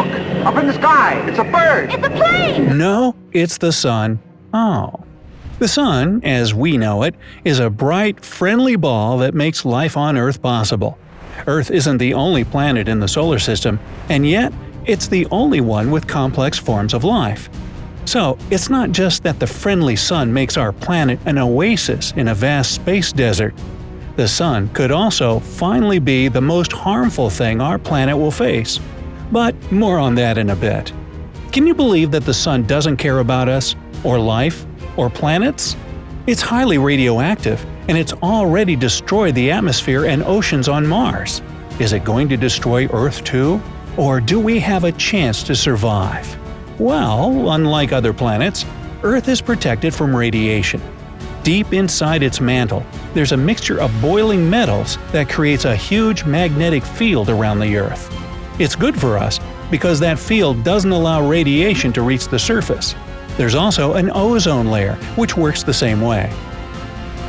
Look, up in the sky, it's a bird. It's a plane! No, it's the sun. Oh. The sun, as we know it, is a bright, friendly ball that makes life on Earth possible. Earth isn't the only planet in the solar system, and yet it's the only one with complex forms of life. So, it's not just that the friendly sun makes our planet an oasis in a vast space desert. The sun could also finally be the most harmful thing our planet will face. But more on that in a bit. Can you believe that the sun doesn't care about us, or life, or planets? It's highly radioactive, and it's already destroyed the atmosphere and oceans on Mars. Is it going to destroy Earth too? Or do we have a chance to survive? Well, unlike other planets, Earth is protected from radiation. Deep inside its mantle, there's a mixture of boiling metals that creates a huge magnetic field around the Earth. It's good for us because that field doesn't allow radiation to reach the surface. There's also an ozone layer, which works the same way.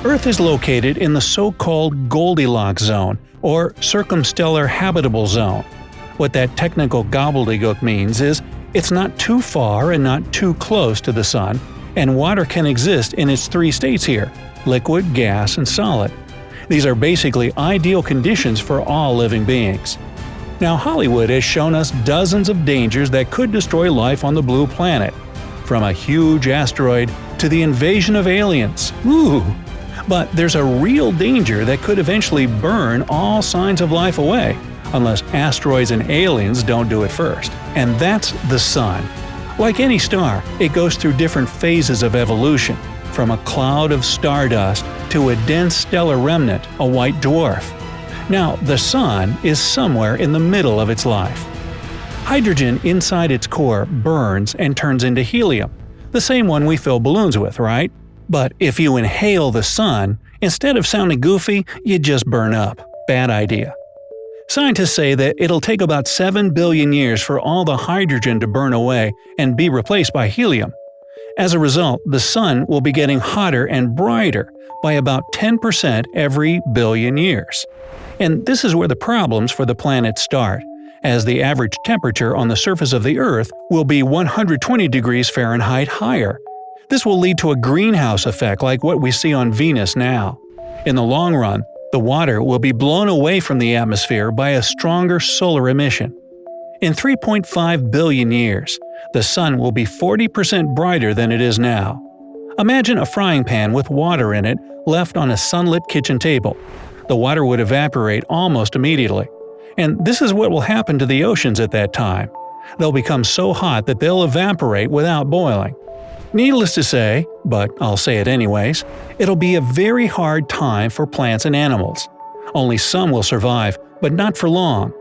Earth is located in the so-called Goldilocks zone, or circumstellar habitable zone. What that technical gobbledygook means is it's not too far and not too close to the sun, and water can exist in its three states here – liquid, gas, and solid. These are basically ideal conditions for all living beings. Now Hollywood has shown us dozens of dangers that could destroy life on the blue planet. From a huge asteroid to the invasion of aliens. Ooh! But there's a real danger that could eventually burn all signs of life away, unless asteroids and aliens don't do it first. And that's the Sun. Like any star, it goes through different phases of evolution, from a cloud of stardust to a dense stellar remnant, a white dwarf. Now, the Sun is somewhere in the middle of its life. Hydrogen inside its core burns and turns into helium, the same one we fill balloons with, right? But if you inhale the sun, instead of sounding goofy, you just burn up. Bad idea. Scientists say that it'll take about 7 billion years for all the hydrogen to burn away and be replaced by helium. As a result, the sun will be getting hotter and brighter by about 10% every billion years. And this is where the problems for the planet start, as the average temperature on the surface of the Earth will be 120 degrees Fahrenheit higher. This will lead to a greenhouse effect like what we see on Venus now. In the long run, the water will be blown away from the atmosphere by a stronger solar emission. In 3.5 billion years, the sun will be 40% brighter than it is now. Imagine a frying pan with water in it left on a sunlit kitchen table. The water would evaporate almost immediately. And this is what will happen to the oceans at that time. They'll become so hot that they'll evaporate without boiling. Needless to say, but I'll say it anyways, it'll be a very hard time for plants and animals. Only some will survive, but not for long.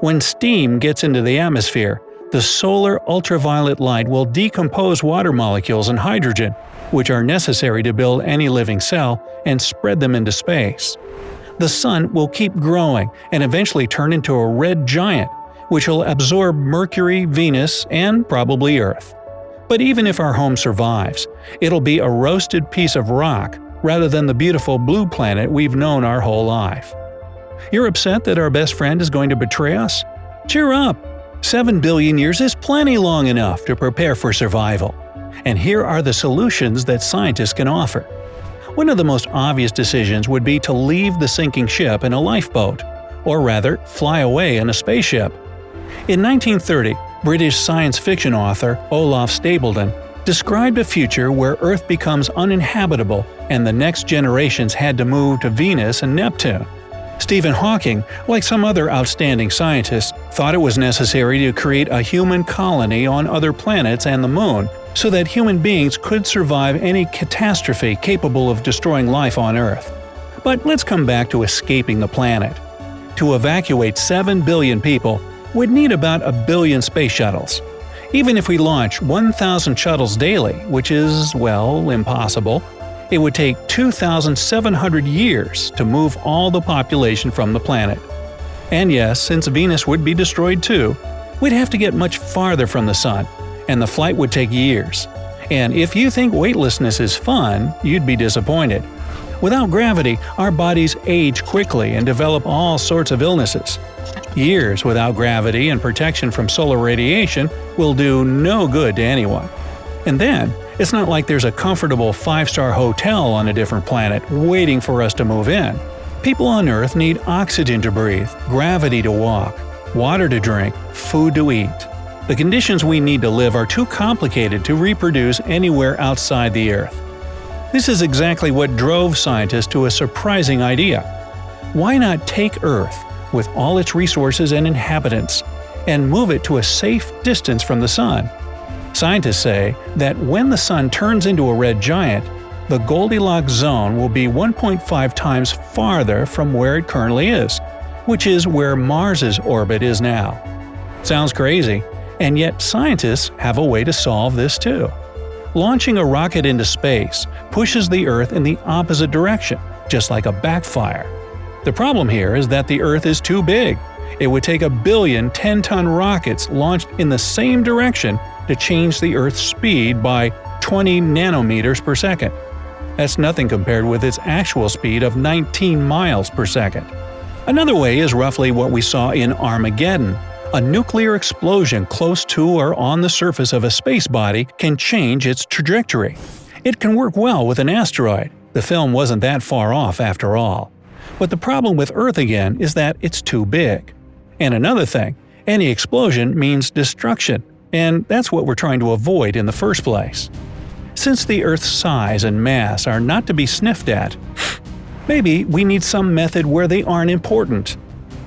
When steam gets into the atmosphere, the solar ultraviolet light will decompose water molecules and hydrogen, which are necessary to build any living cell, and spread them into space. The sun will keep growing and eventually turn into a red giant, which will absorb Mercury, Venus, and probably Earth. But even if our home survives, it'll be a roasted piece of rock rather than the beautiful blue planet we've known our whole life. You're upset that our best friend is going to betray us? Cheer up! 7 billion years is plenty long enough to prepare for survival. And here are the solutions that scientists can offer. One of the most obvious decisions would be to leave the sinking ship in a lifeboat, or rather, fly away in a spaceship. In 1930, British science fiction author Olaf Stapledon described a future where Earth becomes uninhabitable and the next generations had to move to Venus and Neptune. Stephen Hawking, like some other outstanding scientists, thought it was necessary to create a human colony on other planets and the Moon so that human beings could survive any catastrophe capable of destroying life on Earth. But let's come back to escaping the planet. to evacuate 7 billion people we'd need about a billion space shuttles. Even if we launch 1,000 shuttles daily, which is, well, impossible, it would take 2,700 years to move all the population from the planet. And yes, since Venus would be destroyed too, we'd have to get much farther from the Sun, and the flight would take years. And if you think weightlessness is fun, you'd be disappointed. Without gravity, our bodies age quickly and develop all sorts of illnesses. Years without gravity and protection from solar radiation will do no good to anyone. And then, it's not like there's a comfortable five star hotel on a different planet waiting for us to move in. People on Earth need oxygen to breathe, gravity to walk, water to drink, food to eat. The conditions we need to live are too complicated to reproduce anywhere outside the Earth. This is exactly what drove scientists to a surprising idea. Why not take Earth, with all its resources and inhabitants, and move it to a safe distance from the Sun? Scientists say that when the Sun turns into a red giant, the Goldilocks zone will be 1.5 times farther from where it currently is, which is where Mars's orbit is now. Sounds crazy, and yet scientists have a way to solve this too. Launching a rocket into space pushes the Earth in the opposite direction, just like a backfire. The problem here is that the Earth is too big. It would take a billion 10 ton rockets launched in the same direction to change the Earth's speed by 20 nanometers per second. That's nothing compared with its actual speed of 19 miles per second. Another way is roughly what we saw in Armageddon, a nuclear explosion close to or on the surface of a space body can change its trajectory. It can work well with an asteroid. The film wasn't that far off after all. But the problem with Earth again is that it's too big. And another thing, any explosion means destruction, and that's what we're trying to avoid in the first place. Since the Earth's size and mass are not to be sniffed at, maybe we need some method where they aren't important.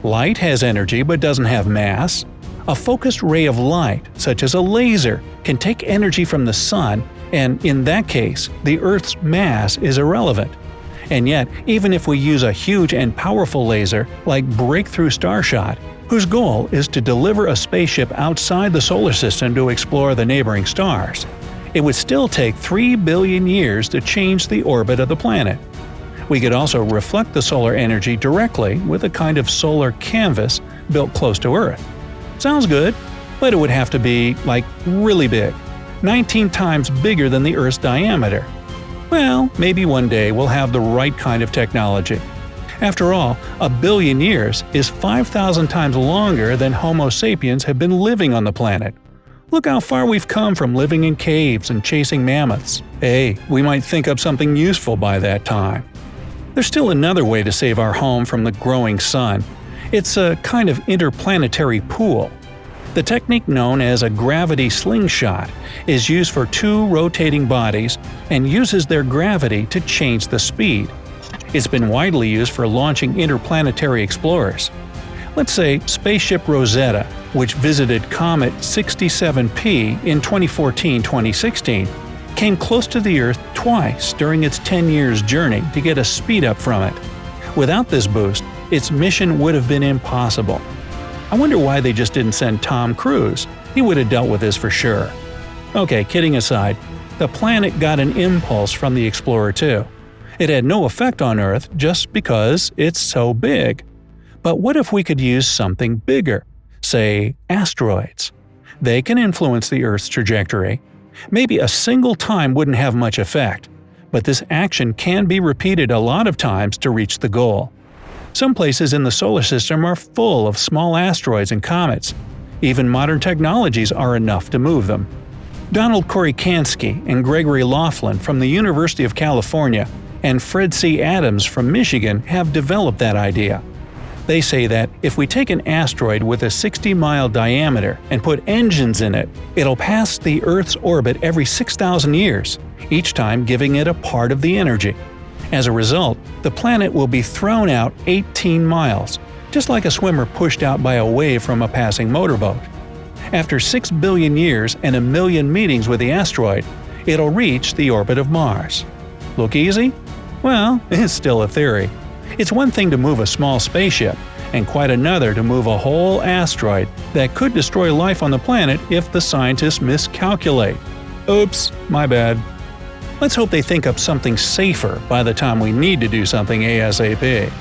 Light has energy but doesn't have mass. A focused ray of light, such as a laser, can take energy from the sun, and in that case, the Earth's mass is irrelevant. And yet, even if we use a huge and powerful laser, like Breakthrough Starshot, whose goal is to deliver a spaceship outside the solar system to explore the neighboring stars, it would still take 3 billion years to change the orbit of the planet. We could also reflect the solar energy directly with a kind of solar canvas built close to Earth. Sounds good, but it would have to be, like, really big 19 times bigger than the Earth's diameter. Well, maybe one day we'll have the right kind of technology. After all, a billion years is 5,000 times longer than Homo sapiens have been living on the planet. Look how far we've come from living in caves and chasing mammoths. Hey, we might think up something useful by that time. There's still another way to save our home from the growing sun. It's a kind of interplanetary pool. The technique known as a gravity slingshot is used for two rotating bodies and uses their gravity to change the speed. It's been widely used for launching interplanetary explorers. Let's say Spaceship Rosetta, which visited Comet 67P in 2014 2016, came close to the Earth twice during its 10 years journey to get a speed up from it. Without this boost, its mission would have been impossible. I wonder why they just didn't send Tom Cruise. He would have dealt with this for sure. Okay, kidding aside, the planet got an impulse from the Explorer 2. It had no effect on Earth just because it's so big. But what if we could use something bigger? Say, asteroids. They can influence the Earth's trajectory, Maybe a single time wouldn't have much effect, but this action can be repeated a lot of times to reach the goal. Some places in the solar system are full of small asteroids and comets. Even modern technologies are enough to move them. Donald Korycansky and Gregory Laughlin from the University of California and Fred C. Adams from Michigan have developed that idea. They say that if we take an asteroid with a 60 mile diameter and put engines in it, it'll pass the Earth's orbit every 6,000 years, each time giving it a part of the energy. As a result, the planet will be thrown out 18 miles, just like a swimmer pushed out by a wave from a passing motorboat. After 6 billion years and a million meetings with the asteroid, it'll reach the orbit of Mars. Look easy? Well, it's still a theory. It's one thing to move a small spaceship, and quite another to move a whole asteroid that could destroy life on the planet if the scientists miscalculate. Oops, my bad. Let's hope they think up something safer by the time we need to do something ASAP.